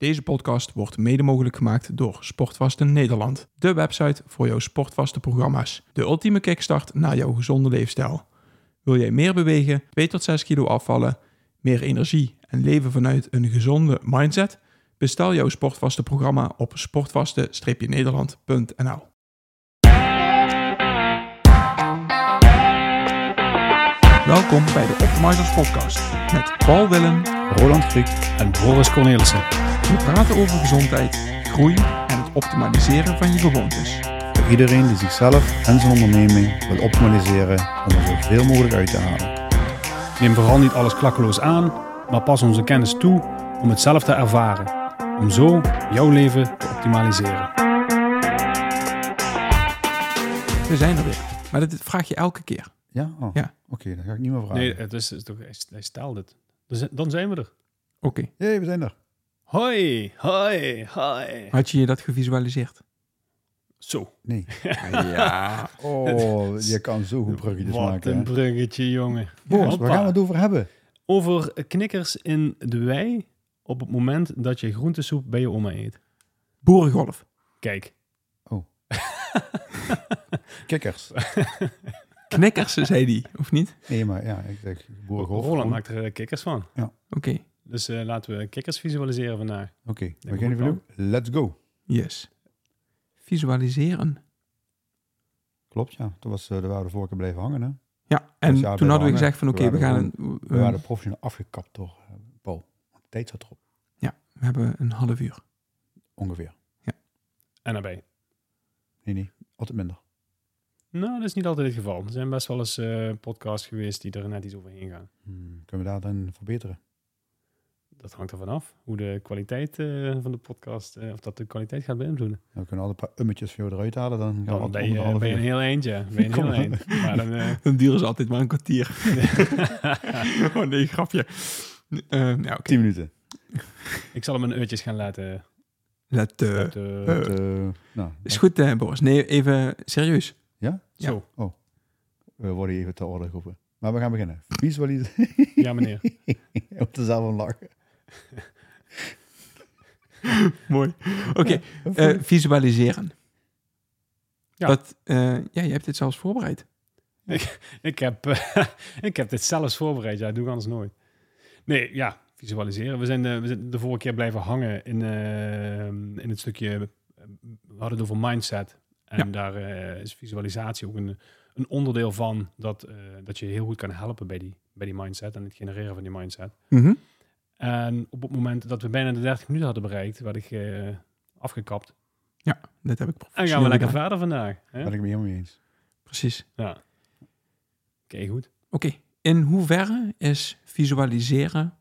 Deze podcast wordt mede mogelijk gemaakt door Sportvasten Nederland, de website voor jouw sportvaste programma's. De ultieme kickstart naar jouw gezonde leefstijl. Wil jij meer bewegen, 2 tot 6 kilo afvallen, meer energie en leven vanuit een gezonde mindset? Bestel jouw sportvaste programma op sportvaste-nederland.nl. Welkom bij de Optimizers Podcast met Paul Willem, Roland Griek en Boris Cornelissen. We praten over gezondheid, groei en het optimaliseren van je gewoontes. Voor iedereen die zichzelf en zijn onderneming wil optimaliseren om er zoveel mogelijk uit te halen. Neem vooral niet alles klakkeloos aan, maar pas onze kennis toe om het zelf te ervaren. Om zo jouw leven te optimaliseren. We zijn er weer. Maar dat vraag je elke keer. Ja? Oh, Ja. Oké, dan ga ik niet meer vragen. Nee, het is, het is toch, hij, stelt het. Dus, dan zijn we er. Oké. Jee, we zijn er. Hoi, hoi, hoi. Had je je dat gevisualiseerd? Zo. Nee. Ja. Oh, je kan zo goed bruggetjes Wat maken. een hè. bruggetje, jongen. Boris, waar gaan we het over hebben? Over knikkers in de wei op het moment dat je groentesoep bij je oma eet. Boerengolf. Kijk. Kikkers. Knikkers, zei die, of niet? Nee, maar ja, ik zeg boerengolf. Roland maakt er eh, kikkers van. Oké. Dus eh, laten we kikkers visualiseren vandaag. Oké, we Denk we nu. Let's go. Yes. Visualiseren. Klopt, ja. Toen was, eh, de waren de vorige keer blijven hangen, hè? Ja, en Dus ja, toen hadden we hangen. gezegd van oké, We we gaan waren een... We waren professioneel afgekapt door Paul. Want de tijd zat erop, ja, we hebben een half uur. ongeveer. En daarbij. Nee, nee, altijd minder. Nou, dat is niet altijd het geval. Er zijn best wel eens eh, podcasts geweest die er net iets overheen gaan. Hmm, kunnen we daar dan verbeteren? Dat hangt ervan af hoe de kwaliteit eh, van de podcast, eh, of dat de kwaliteit gaat beïnvloeden. Nou, we kunnen altijd een paar ummetjes voor jou eruit halen, dan Dan ben je, half ben je een heel eindje. Ben je een heel maar. eind. Maar dan, eh, Dan duren ze altijd maar een kwartier. oh nee, grapje. Eh nou, oké. Tien minuten. ik zal hem een uurtjes gaan laten. Laten- eh. Eh, nou, is goed, Boris. Nee, even serieus. Ja? Zo, We worden even te orde geroepen. Maar we gaan beginnen. Visualiseren. ja meneer. Op de zelf van lachen. Mooi. Oké, eh, visualiseren. Ja. Dat, eh, ja, je hebt dit zelfs voorbereid. Ik heb, eh, ik heb dit zelfs voorbereid. Ja, dat doe ik anders nooit. Nee, ja, visualiseren. We zijn de, we zijn de vorige keer blijven hangen in, eh, in het stukje... eh, We hadden het over mindset. En Ja. daar eh, is visualisatie ook een, een onderdeel van... Dat, eh, dat je heel goed kan helpen bij die, bij die mindset en het genereren van die mindset. Mhm. En op het moment dat we bijna de 30 minuten hadden bereikt, werd ik eh, afgekapt. Dat heb ik En gaan we lekker gedaan. verder vandaag. Hè? Ben ik me helemaal mee eens. Precies. Ja. Oké, goed. Oké, in hoeverre is visualiseren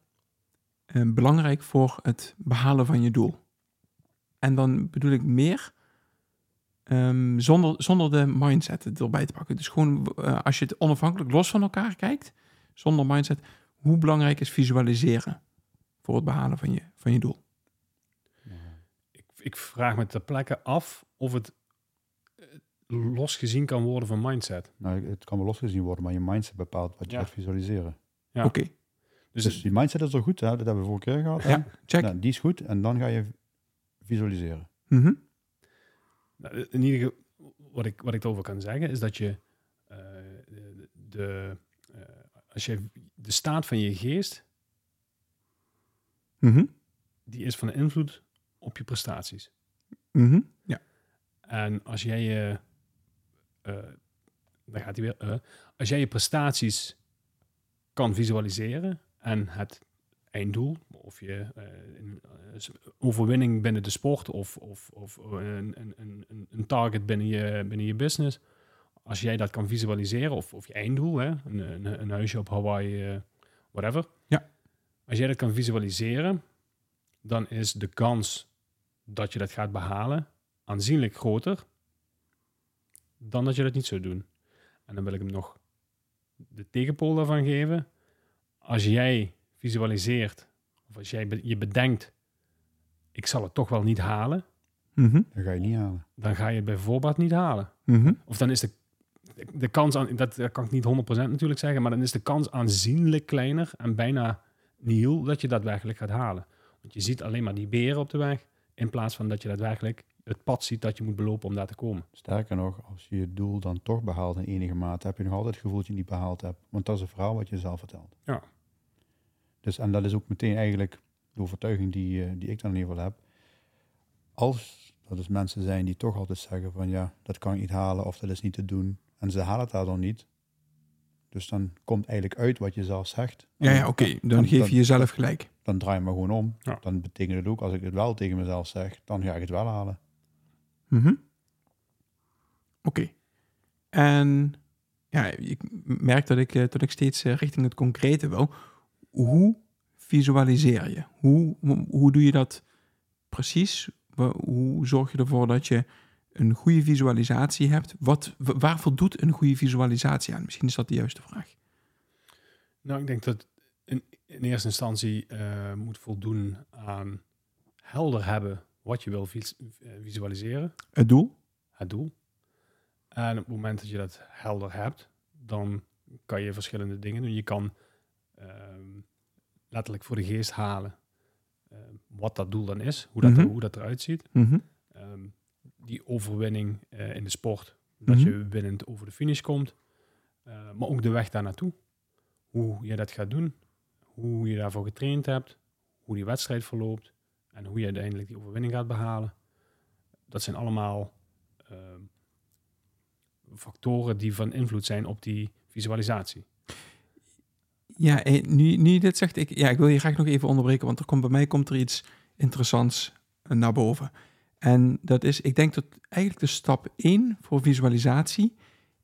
belangrijk voor het behalen van je doel? En dan bedoel ik meer ehm, zonder, zonder de mindset erbij te pakken. Dus gewoon eh, als je het onafhankelijk los van elkaar kijkt, zonder mindset, hoe belangrijk is visualiseren voor het behalen van je, van je doel? Ik, ik vraag me ter plekke af of het eh, losgezien kan worden van mindset. Nou, het kan wel losgezien worden, maar je mindset bepaalt wat je Ja. gaat visualiseren. Ja. Oké, Dus, Dus die mindset is al goed, hè? dat hebben we vorige keer gehad. Ja, check. Nou, die is goed en dan ga je visualiseren. Mhm. nou, in ieder geval, wat ik, wat ik erover kan zeggen, is dat je eh, de, de, eh, als je de staat van je geest, Mhm. die is van invloed op je prestaties. Mhm. Ja. En als jij je, eh daar gaat hij weer, eh, als jij je prestaties kan visualiseren en het einddoel, of je eh, een eh, overwinning binnen de sport of, of, of een, een, een, een target binnen je, binnen je business, als jij dat kan visualiseren, of, of je einddoel, hè, een, een, een huisje op Hawaii, eh, whatever. Ja. Als jij dat kan visualiseren, dan is de kans dat je dat gaat behalen aanzienlijk groter dan dat je dat niet zou doen. En dan wil ik hem nog de tegenpool daarvan geven. Als jij visualiseert, of als jij be- je bedenkt, ik zal het toch wel niet halen, Mhm. Dat ga je niet halen. dan ga je het bijvoorbeeld niet halen. Mhm. Of dan is de, de kans aan, dat, dat kan ik niet 100% natuurlijk zeggen, maar dan is de kans aanzienlijk kleiner en bijna nihil dat je daadwerkelijk gaat halen. Want je ziet alleen maar die beren op de weg, in plaats van dat je daadwerkelijk het pad ziet dat je moet belopen om daar te komen. Sterker nog, als je je doel dan toch behaalt in enige mate, heb je nog altijd het gevoel dat je het niet behaald hebt. Want dat is een verhaal wat je zelf vertelt. Ja. Dus, en dat is ook meteen eigenlijk de overtuiging die, eh, die ik dan in ieder geval heb. Als er dus mensen zijn die toch altijd zeggen van ja, dat kan ik niet halen of dat is niet te doen. En ze halen het daar dan niet. Dus dan komt eigenlijk uit wat je zelf zegt. Ja, ja oké. Dan, Dan- geef je jezelf gelijk. Dan draai je maar gewoon om. Ja. Dan betekent het ook, als ik het wel tegen mezelf zeg, dan ga ik het wel halen. Mhm. Oké. En ja, ik merk dat ik, eh, dat ik steeds eh, richting het concrete wil. Hoe visualiseer je? Hoe, hoe, doe je dat precies? Hoe zorg je ervoor dat je een goede visualisatie hebt? Wat, wa- waar voldoet een goede visualisatie aan? Misschien is dat de juiste vraag. Nou, ik denk dat in, in eerste instantie eh, moet voldoen aan helder hebben wat je wil vis- eh, visualiseren, Het doel? het doel. En op het moment dat je dat helder hebt, dan kan je verschillende dingen doen. Je kan ehm, letterlijk voor de geest halen eh, wat dat doel dan is, hoe dat, Mhm. hoe dat eruit ziet. Mhm. Ehm, die overwinning eh, in de sport, dat Mhm. je winnend over de finish komt, eh, maar ook de weg daar naartoe. Hoe je dat gaat doen, hoe je daarvoor getraind hebt, hoe die wedstrijd verloopt en hoe je uiteindelijk die overwinning gaat behalen. Dat zijn allemaal ehm, factoren die van invloed zijn op die visualisatie. Ja, eh, nu, nu je dit zegt, ik, ja, ik wil je graag nog even onderbreken, want er komt, bij mij komt er iets interessants eh, naar boven. En dat is, ik denk dat eigenlijk de stap 1 voor visualisatie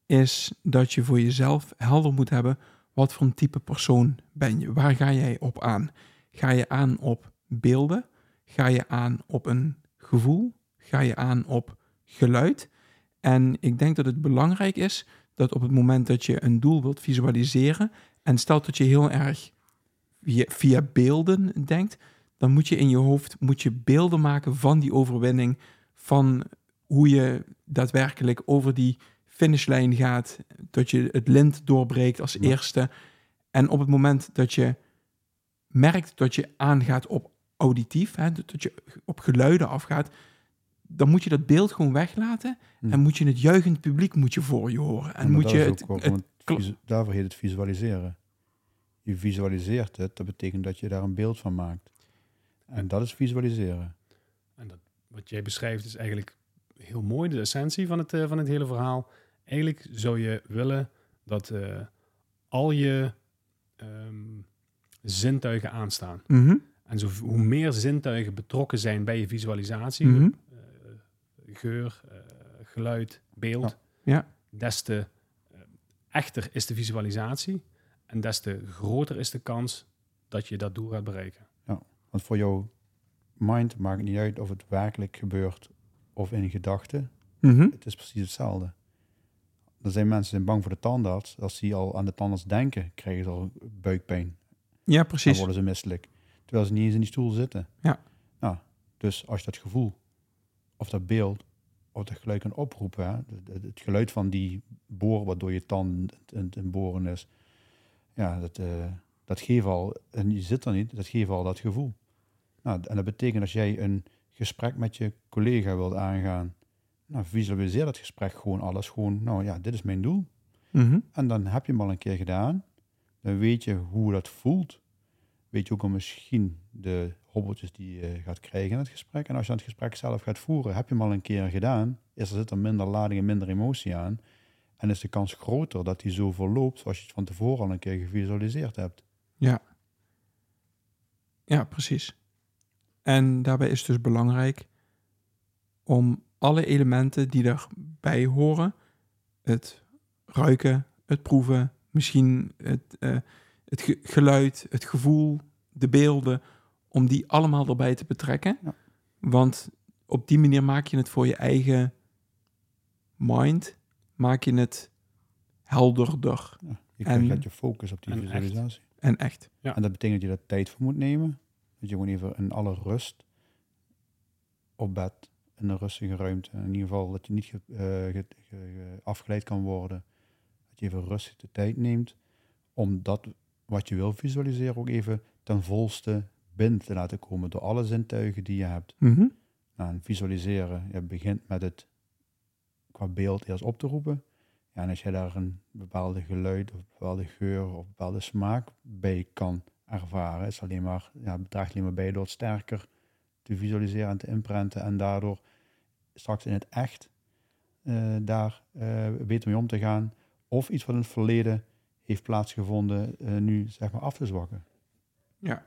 is dat je voor jezelf helder moet hebben wat voor een type persoon ben je. Waar ga jij op aan? Ga je aan op beelden? Ga je aan op een gevoel? Ga je aan op geluid? En ik denk dat het belangrijk is dat op het moment dat je een doel wilt visualiseren, en stel dat je heel erg via, via beelden denkt, dan moet je in je hoofd moet je beelden maken van die overwinning, van hoe je daadwerkelijk over die finishlijn gaat, dat je het lint doorbreekt als Ja. eerste. En op het moment dat je merkt dat je aangaat op auditief, hè, dat je op geluiden afgaat, dan moet je dat beeld gewoon weglaten Hm. en moet je het juichend publiek moet je voor je horen. En moet je het- daarvoor heet het visualiseren. Je visualiseert het, dat betekent dat je daar een beeld van maakt. En dat is visualiseren. En dat, wat jij beschrijft is eigenlijk heel mooi, de essentie van het, eh, van het hele verhaal. Eigenlijk zou je willen dat eh, al je ehm, zintuigen aanstaan. Mhm, En zo, hoe meer zintuigen betrokken zijn bij je visualisatie, mhm. eh, geur, geluid, beeld, Ja. des te echter is de visualisatie en des te groter is de kans dat je dat doel gaat bereiken. Want voor jouw mind maakt het niet uit of het werkelijk gebeurt of in gedachten. Mhm. Het is precies hetzelfde. Er zijn mensen die zijn bang voor de tandarts. Als die al aan de tandarts denken, krijgen ze al buikpijn. Ja, Dan precies. worden ze misselijk. Terwijl ze niet eens in die stoel zitten. Ja. Nou, dus als je dat gevoel of dat beeld of dat geluid kan oproepen, hè, het- het, het geluid van die boor waardoor je tand een, een boren is, ja, dat, eh, dat geeft al, en je zit er niet, dat geeft al dat gevoel. Nou, en dat betekent als jij een gesprek met je collega wilt aangaan, nou, visualiseer dat gesprek gewoon alles gewoon, nou ja, dit is mijn doel. Mhm. En dan heb je hem al een keer gedaan. Dan weet je hoe dat voelt. Weet je ook al misschien de hobbeltjes die je gaat krijgen in het gesprek. En als je het gesprek zelf gaat voeren, heb je hem al een keer gedaan. Is er zit er minder lading en minder emotie aan. En is de kans groter dat hij zo verloopt zoals je het van tevoren al een keer gevisualiseerd hebt. Ja. Ja, precies. En daarbij is het dus belangrijk om alle elementen die erbij horen, het ruiken, het proeven, misschien het, eh, het ge- geluid, het gevoel, de beelden, om die allemaal erbij te betrekken. Ja. Want op die manier maak je het voor je eigen mind, maak je het helderder Ja, je En- krijgt je focus op die en echt. visualisatie. en echt. Ja. En dat betekent dat je daar tijd voor moet nemen. Dat je gewoon even in alle rust op bed, in een rustige ruimte. In ieder geval dat je niet ge- eh, ge- ge- ge- afgeleid kan worden. Dat je even rustig de tijd neemt om dat wat je wil visualiseren ook even ten volste binnen te laten komen door alle zintuigen die je hebt. Nou, en visualiseren, je begint met het qua beeld eerst op te roepen. Ja, en als je daar een bepaalde geluid of bepaalde geur of bepaalde smaak bij kan ervaren, is alleen maar, ja, draagt alleen maar bij door het sterker te visualiseren en te imprinten en daardoor straks in het echt eh, daar eh, beter mee om te gaan. Of iets wat in het verleden heeft plaatsgevonden, eh, nu zeg maar af te zwakken. Ja.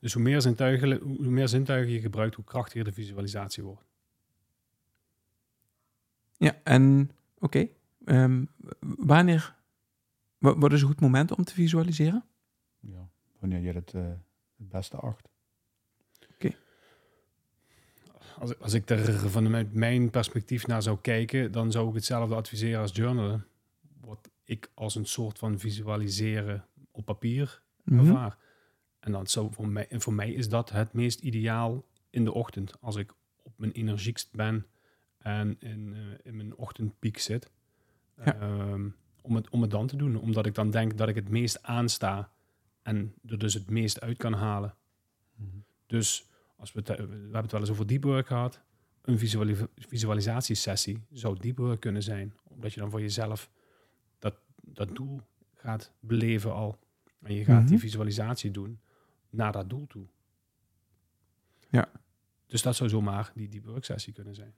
Dus hoe meer, zintuigen, hoe meer zintuigen je gebruikt, hoe krachtiger de visualisatie wordt. Ja, en oké. ehm, wanneer, wa- wat is een goed moment om te visualiseren? Ja, wanneer je het, eh, het beste acht. Als, als ik er vanuit mijn perspectief naar zou kijken, dan zou ik hetzelfde adviseren als journalen. Ik als een soort van visualiseren op papier Mhm. ervaar. En dan zou voor mij, en voor mij is dat het meest ideaal in de ochtend. Als ik op mijn energiekst ben en in, eh, in mijn ochtendpiek zit. Ja. Ehm, om, het, om het dan te doen. Omdat ik dan denk dat ik het meest aansta. En er dus het meest uit kan halen. Mhm. Dus als we, we hebben het wel eens over deep work gehad. Een visuali- visualisatiesessie zou deep work kunnen zijn. Omdat je dan voor jezelf dat, doel gaat beleven al. En je gaat die Mhm. visualisatie doen naar dat doel toe. Ja. Dus dat zou zomaar die deep work sessie kunnen zijn.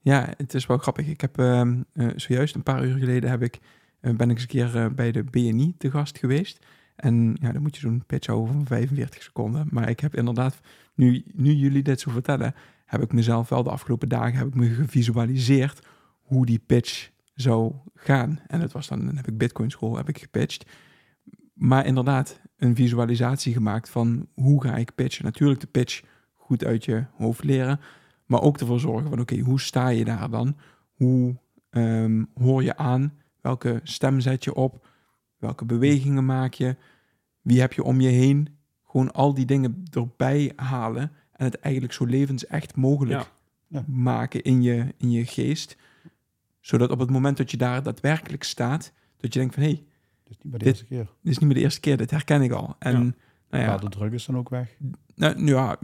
Ja, het is wel grappig. Ik heb ehm, eh, zojuist een paar uur geleden heb ik, eh, ben ik eens een keer eh, bij de BNI te gast geweest. En ja, dan moet je zo'n pitch houden van 45 seconden. Maar ik heb inderdaad, nu, nu jullie dit zo vertellen, heb ik mezelf wel de afgelopen dagen heb ik me gevisualiseerd hoe die pitch zou gaan. En het was dan, dan heb ik Bitcoin School heb ik gepitcht. Maar inderdaad, een visualisatie gemaakt van hoe ga ik pitchen. Natuurlijk de pitch goed uit je hoofd leren. Maar ook ervoor zorgen van, oké, hoe sta je daar dan? Hoe ehm, hoor je aan? Welke stem zet je op? Welke bewegingen maak je? Wie heb je om je heen? Gewoon al die dingen erbij halen en het eigenlijk zo levensecht mogelijk Ja. Ja. maken in je, in je geest. Zodat op het moment dat je daar daadwerkelijk staat, dat je denkt van, hé, hey, Dus niet bij de Dit- eerste keer. dit is niet meer de eerste keer, dit herken ik al. En Ja. nou ja, Ja. de druk is dan ook weg. nou, ja,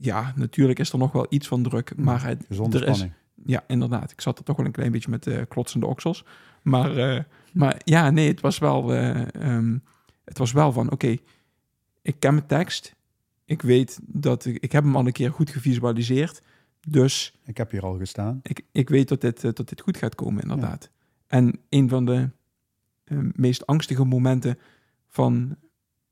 ja, natuurlijk is er nog wel iets van druk, maar het, Gezonde er is, spanning. ja, inderdaad. Ik zat er toch wel een klein beetje met eh, klotsende oksels. Maar, eh, maar ja, nee, het was wel, eh, ehm, het was wel van, oké, ik ken mijn tekst. Ik weet dat ik, ik heb hem al een keer goed gevisualiseerd. Dus Ik heb hier al gestaan. ik, ik weet dat dit, eh, dat dit goed gaat komen, inderdaad. En een van de eh, meest angstige momenten van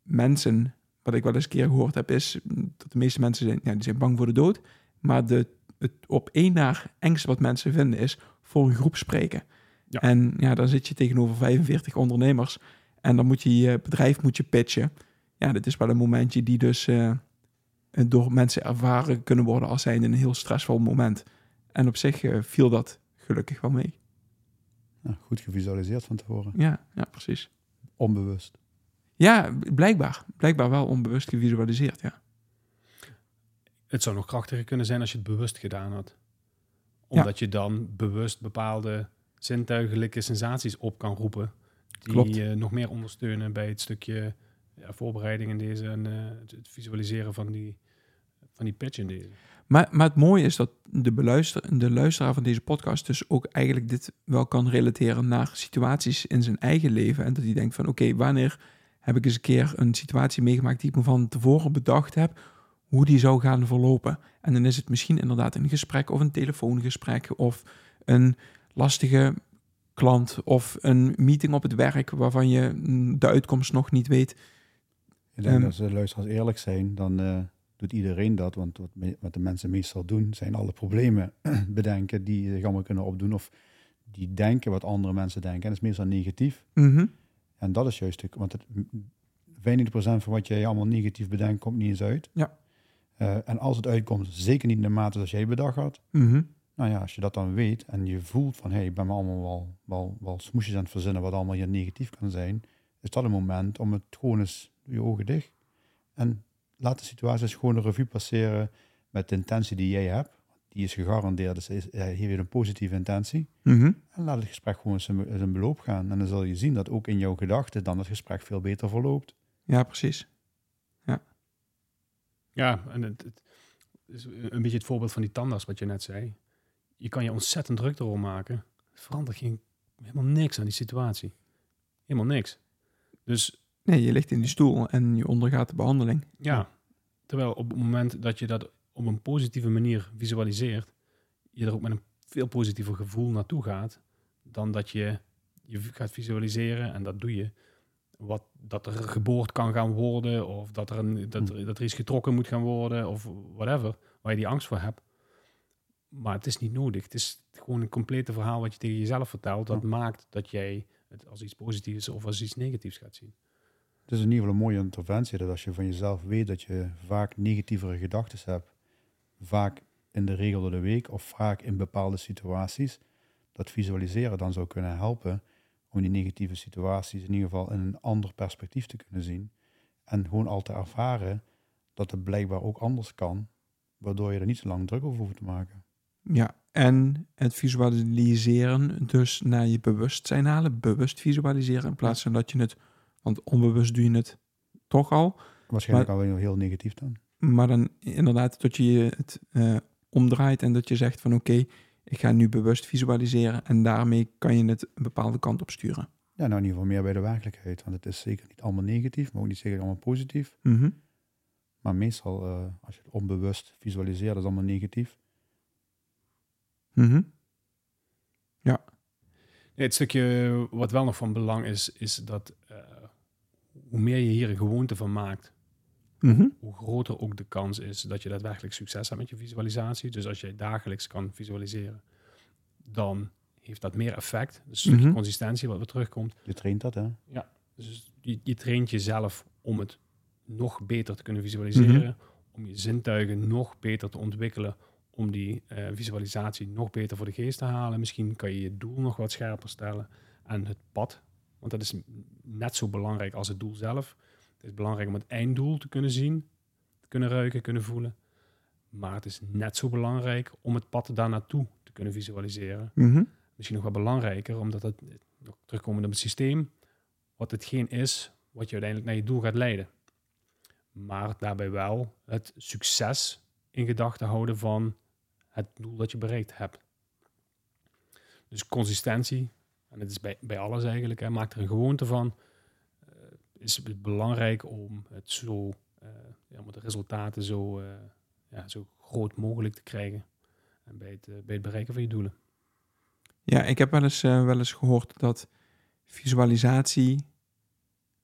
mensen, wat ik wel eens een keer gehoord heb, is dat de meeste mensen zijn, ja, die zijn bang voor de dood. Maar de, het op één na engste wat mensen vinden is voor een groep spreken. Ja. En ja, dan zit je tegenover 45 ondernemers en dan moet je je bedrijf moet je pitchen. Ja, dit is wel een momentje die dus eh, door mensen ervaren kunnen worden als zijnde een heel stressvol moment. En op zich eh, viel dat gelukkig wel mee. Ja, goed gevisualiseerd van tevoren. Ja, ja, precies. Onbewust. Ja, blijkbaar. Blijkbaar wel onbewust gevisualiseerd, ja. Het zou nog krachtiger kunnen zijn als je het bewust gedaan had. Omdat je dan bewust bepaalde zintuigelijke sensaties op kan roepen. Die Klopt. je nog meer ondersteunen bij het stukje ja, voorbereiding in deze en eh, het visualiseren van die, van die pitch in deze. Maar, maar het mooie is dat de, beluister, de luisteraar van deze podcast dus ook eigenlijk dit wel kan relateren naar situaties in zijn eigen leven. En dat hij denkt van oké, wanneer heb ik eens een keer een situatie meegemaakt die ik me van tevoren bedacht heb, hoe die zou gaan verlopen. En dan is het misschien inderdaad een gesprek of een telefoongesprek of een lastige klant of een meeting op het werk waarvan je mm, de uitkomst nog niet weet. Ik denk Ehm, dat ze luisteraars eerlijk zijn, dan eh, doet iedereen dat. Want wat, me- wat de mensen meestal doen, zijn alle problemen bedenken die zich allemaal kunnen opdoen. Of die denken wat andere mensen denken. En dat is meestal negatief. Mhm. En dat is juist, want het, 95% van wat jij allemaal negatief bedenkt, komt niet eens uit. Ja. Eh, en als het uitkomt, zeker niet in de mate zoals jij bedacht had. Mhm. Nou ja, als je dat dan weet en je voelt van, hé, hey, ik ben me allemaal wel, wel, wel smoesjes aan het verzinnen wat allemaal hier negatief kan zijn, is dat een moment om het gewoon eens je ogen dicht en laat de situatie eens gewoon een revue passeren met de intentie die jij hebt. Die is gegarandeerd, dus is, hij heeft een positieve intentie. Mhm. En laat het gesprek gewoon zijn, zijn beloop gaan. En dan zul je zien dat ook in jouw gedachten dan het gesprek veel beter verloopt. Ja, precies. Ja, en het, het is een beetje het voorbeeld van die tandarts wat je net zei. Je kan je ontzettend druk erom maken. Het verandert geen, helemaal niks aan die situatie. Helemaal niks. Dus Nee, je ligt in die stoel en je ondergaat de behandeling. ja, terwijl op het moment dat je dat op een positieve manier visualiseert, je er ook met een veel positiever gevoel naartoe gaat, dan dat je je gaat visualiseren, en dat doe je, wat, dat er geboord kan gaan worden, of dat er, een, dat, er, dat er iets getrokken moet gaan worden, of whatever, waar je die angst voor hebt. Maar het is niet nodig. Het is gewoon een complete verhaal wat je tegen jezelf vertelt, dat maakt dat jij het als iets positiefs of als iets negatiefs gaat zien. Het is in ieder geval een mooie interventie dat als je van jezelf weet dat je vaak negatievere gedachten hebt, vaak in de regel door de week of vaak in bepaalde situaties, dat visualiseren dan zou kunnen helpen om die negatieve situaties in ieder geval in een ander perspectief te kunnen zien. En gewoon al te ervaren dat het blijkbaar ook anders kan, waardoor je er niet zo lang druk over hoeft te maken. Ja, en het visualiseren dus naar je bewustzijn halen. Bewust visualiseren in plaats van dat je het... Want onbewust doe je het toch al. Waarschijnlijk alweer heel negatief dan. Maar dan inderdaad dat je het eh, omdraait en dat je zegt van oké, ik ga nu bewust visualiseren en daarmee kan je het een bepaalde kant op sturen. Ja, nou in ieder geval meer bij de werkelijkheid, want het is zeker niet allemaal negatief, maar ook niet zeker allemaal positief. Mhm. Maar meestal, eh, als je het onbewust visualiseert, is het allemaal negatief. Mhm. Nee, het stukje wat wel nog van belang is, is dat eh, hoe meer je hier een gewoonte van maakt, Mhm. hoe groter ook de kans is dat je daadwerkelijk succes hebt met je visualisatie. Dus als jij dagelijks kan visualiseren, dan heeft dat meer effect. Dus Mhm. consistentie wat weer terugkomt. Je traint dat, hè? Dus je, je traint jezelf om het nog beter te kunnen visualiseren, Mhm. om je zintuigen nog beter te ontwikkelen, om die eh, visualisatie nog beter voor de geest te halen. Misschien kan je je doel nog wat scherper stellen en het pad, want dat is net zo belangrijk als het doel zelf. Het is belangrijk om het einddoel te kunnen zien, te kunnen ruiken, kunnen voelen. Maar het is net zo belangrijk om het pad daar naartoe te kunnen visualiseren Mhm. misschien nog wel belangrijker, omdat het, nog terugkomend op het systeem, wat hetgeen is wat je uiteindelijk naar je doel gaat leiden. Maar daarbij wel het succes in gedachten houden van het doel dat je bereikt hebt. Dus consistentie, en dat is bij, bij alles eigenlijk, hè, maak er een gewoonte van, eh, is het belangrijk om het zo, eh, ja, om de resultaten zo, eh, ja, zo groot mogelijk te krijgen en bij het, het bereiken van je doelen. Ja, ik heb wel eens, wel eens gehoord dat visualisatie,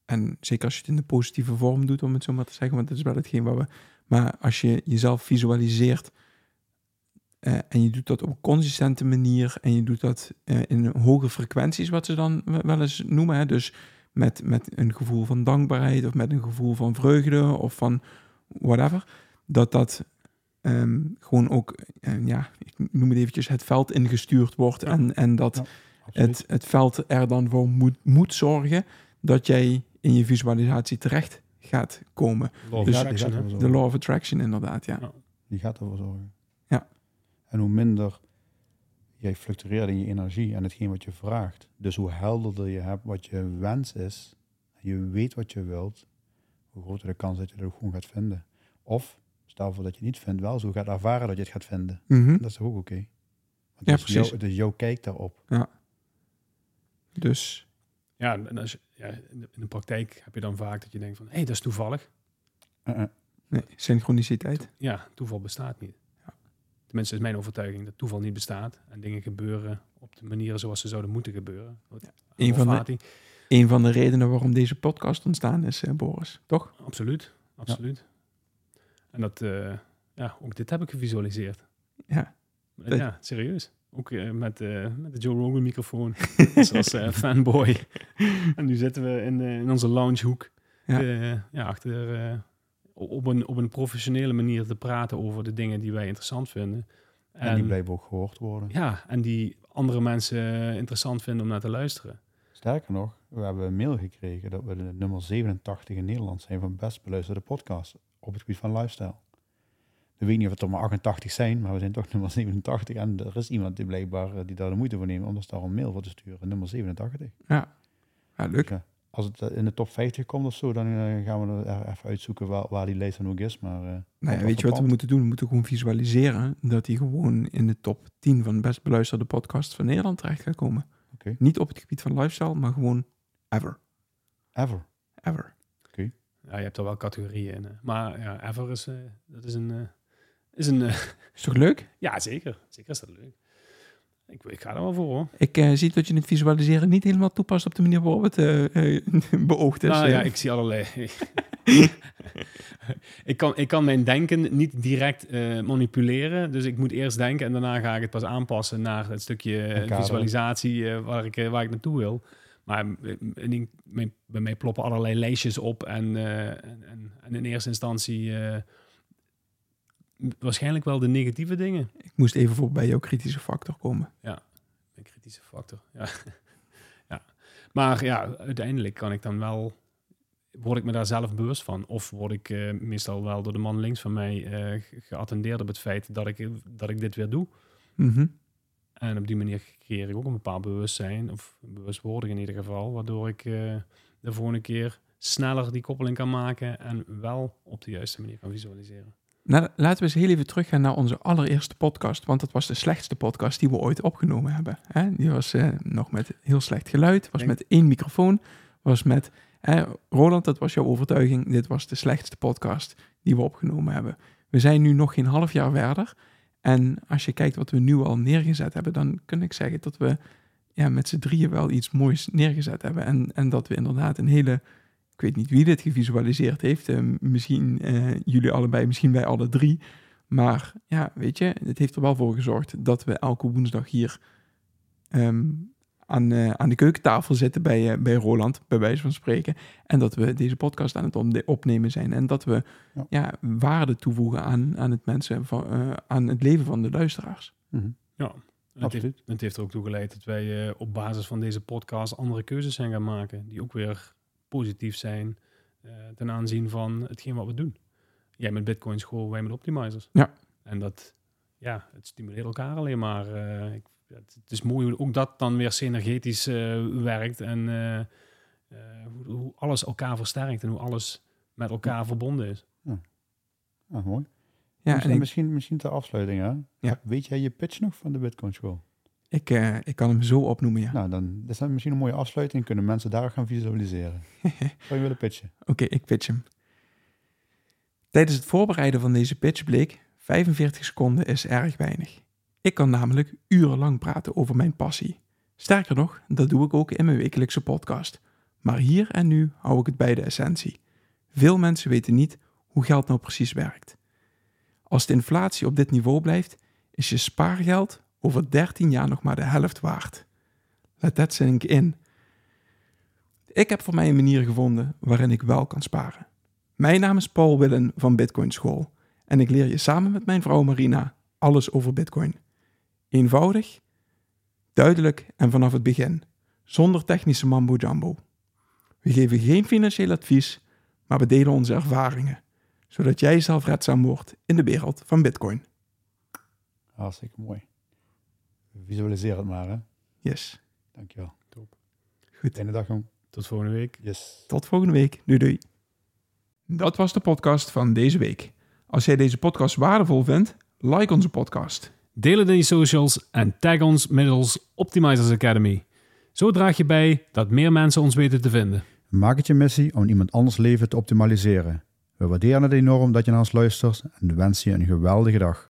en zeker als je het in de positieve vorm doet, om het zo maar te zeggen, want dat is wel hetgeen wat we. Maar als je jezelf visualiseert eh, en je doet dat op een consistente manier en je doet dat eh, in hoge frequenties, wat ze dan wel eens noemen, hè, dus met, met een gevoel van dankbaarheid of met een gevoel van vreugde of van whatever, dat dat ehm, gewoon ook, eh, ja, ik noem het eventjes, het veld ingestuurd wordt Ja. en, en dat Ja. Het, het veld er dan voor moet, moet zorgen dat jij in je visualisatie terecht gaat komen. Law of Dus- De law of attraction inderdaad, ja. Ja. Die gaat ervoor zorgen. En hoe minder jij fluctueert in je energie en hetgeen wat je vraagt. Dus hoe helderder je hebt wat je wens is, en je weet wat je wilt, hoe groter de kans dat je het ook gewoon gaat vinden. Of, stel voor dat je het niet vindt, wel zo gaat ervaren dat je het gaat vinden. Mhm. Dat is ook oké. Want Ja, het is jouw- precies. Het is jouw kijk daarop. Dus Ja, en als je, ja, in, de, in de praktijk heb je dan vaak dat je denkt van, hé, hey, dat is toevallig. Nee, synchroniciteit. Ja, toeval bestaat niet. Tenminste, is mijn overtuiging dat toeval niet bestaat. En dingen gebeuren op de manieren zoals ze zouden moeten gebeuren. Wat- Een van de-. Een van de redenen waarom deze podcast ontstaan is, eh, Boris, toch? Absoluut, absoluut. En dat, eh, ja, ook dit heb ik gevisualiseerd. Ja. Ja, serieus. Ook eh, met, eh, met de Joe Rogan microfoon. als als eh, fanboy. en nu zitten we in, in onze loungehoek. Ja. Ja. ja, achter, op, een, op een professionele manier te praten over de dingen die wij interessant vinden. En, die blijven ook gehoord worden. Ja, en die andere mensen interessant vinden om naar te luisteren. Sterker nog, we hebben een mail gekregen dat we de nummer 87 in Nederland zijn van best beluisterde podcast op het gebied van lifestyle. Ik weet niet of het er maar 88 zijn, maar we zijn toch nummer 87 en er is iemand die blijkbaar eh, die daar de moeite voor neemt om ons daar een mail voor te sturen, nummer 87. Ja, leuk. Ja. Als het eh, in de top 50 komt of zo, dan eh, gaan we er even uitzoeken waar, waar die lijst dan ook is. Maar, eh, Nou ja, weet je wat we moeten doen? We moeten gewoon visualiseren dat hij gewoon in de top 10 van de best beluisterde podcasts van Nederland terecht gaat komen. Oké. Niet op het gebied van lifestyle, maar gewoon ever. Ever. Ever. Ja, je hebt er wel categorieën in. hè. Maar ja, Ever is, eh, dat is een... eh, is een eh, Is toch leuk? ja, zeker. Zeker is dat leuk. Ik, ik ga er wel voor, hoor. Ik eh, zie dat je het visualiseren niet helemaal toepast op de manier waarop het eh, beoogd is. nou ja, ik zie allerlei... ik, kan, ik kan mijn denken niet direct manipuleren. Dus ik moet eerst denken en daarna ga ik het pas aanpassen naar het stukje visualisatie waar, ik, waar ik naartoe wil. Maar bij mij ploppen allerlei lijstjes op. En, en, en, in eerste instantie waarschijnlijk wel de negatieve dingen. Ik moest even voor bij jouw kritische factor komen. Een kritische factor, ja. ja. Maar ja, uiteindelijk kan ik dan wel... Word ik me daar zelf bewust van? Of word ik eh, meestal wel door de man links van mij eh, ge- geattendeerd op het feit dat ik, dat ik dit weer doe? Mhm. En op die manier creëer ik ook een bepaald bewustzijn, of bewustwording in ieder geval, waardoor ik eh, de volgende keer sneller die koppeling kan maken en wel op de juiste manier kan visualiseren. Nou, laten we eens heel even teruggaan naar onze allereerste podcast. Want dat was de slechtste podcast die we ooit opgenomen hebben. Hè? Die was eh, nog met heel slecht geluid, was met één microfoon, was met... Roland, dat was jouw overtuiging. Dit was de slechtste podcast die we opgenomen hebben. We zijn nu nog geen half jaar verder. En als je kijkt wat we nu al neergezet hebben, dan kan ik zeggen dat we ja, met z'n drieën wel iets moois neergezet hebben. En, en dat we inderdaad een hele... Ik weet niet wie dit gevisualiseerd heeft. eh, misschien eh, jullie allebei, misschien wij alle drie. Maar ja, weet je, het heeft er wel voor gezorgd dat we elke woensdag hier ehm, aan, eh, aan de keukentafel zitten bij, eh, bij Roland, bij wijze van spreken. En dat we deze podcast aan het opne- opnemen zijn. En dat we Ja. ja. waarde toevoegen aan, aan het mensen, van, eh, aan het leven van de luisteraars. Mhm. Ja, en het heeft, Absoluut. het heeft er ook toe geleid dat wij eh, op basis van deze podcast andere keuzes zijn gaan maken, die ook weer positief zijn eh, ten aanzien van hetgeen wat we doen. Jij met Bitcoin school, wij met optimizers. Ja. En dat, ja, het stimuleert elkaar alleen maar. eh, ik, het, het is mooi hoe ook dat dan weer synergetisch eh, werkt en eh, eh, hoe, hoe alles elkaar versterkt en hoe alles met elkaar verbonden is. Ah, mooi. Ja, misschien, en ik, misschien, misschien ter afsluiting, hè? Ja. Weet jij je pitch nog van de Bitcoin School? Ik, eh, ik kan hem zo opnoemen, ja. Nou, dan is dat misschien een mooie afsluiting. Kunnen mensen daar gaan visualiseren. Zou je willen pitchen? Oké, ik pitch hem. Tijdens het voorbereiden van deze pitch bleek, 45 seconden is erg weinig. Ik kan namelijk urenlang praten over mijn passie. Sterker nog, dat doe ik ook in mijn wekelijkse podcast. Maar hier en nu hou ik het bij de essentie. Veel mensen weten niet hoe geld nou precies werkt. Als de inflatie op dit niveau blijft, is je spaargeld over 13 jaar nog maar de helft waard. Let that sink in. Ik heb voor mij een manier gevonden waarin ik wel kan sparen. Mijn naam is Paul Willen van Bitcoin School en ik leer je samen met mijn vrouw Marina alles over Bitcoin. Eenvoudig, duidelijk en vanaf het begin, zonder technische mambo jumbo. We geven geen financieel advies, maar we delen onze ervaringen, zodat jij zelfredzaam wordt in de wereld van Bitcoin. Hartstikke mooi. Visualiseer het maar, hè? Yes. Dankjewel. Top. Goed. Fijne dag, jong. Tot volgende week. Yes. Tot volgende week. Doei doei. Dat was de podcast van deze week. Als jij deze podcast waardevol vindt, like onze podcast. Deel het in je socials en tag ons middels Optimizers Academy. Zo draag je bij dat meer mensen ons weten te vinden. Maak het je missie om iemand anders leven te optimaliseren. We waarderen het enorm dat je naar ons luistert en wensen je een geweldige dag.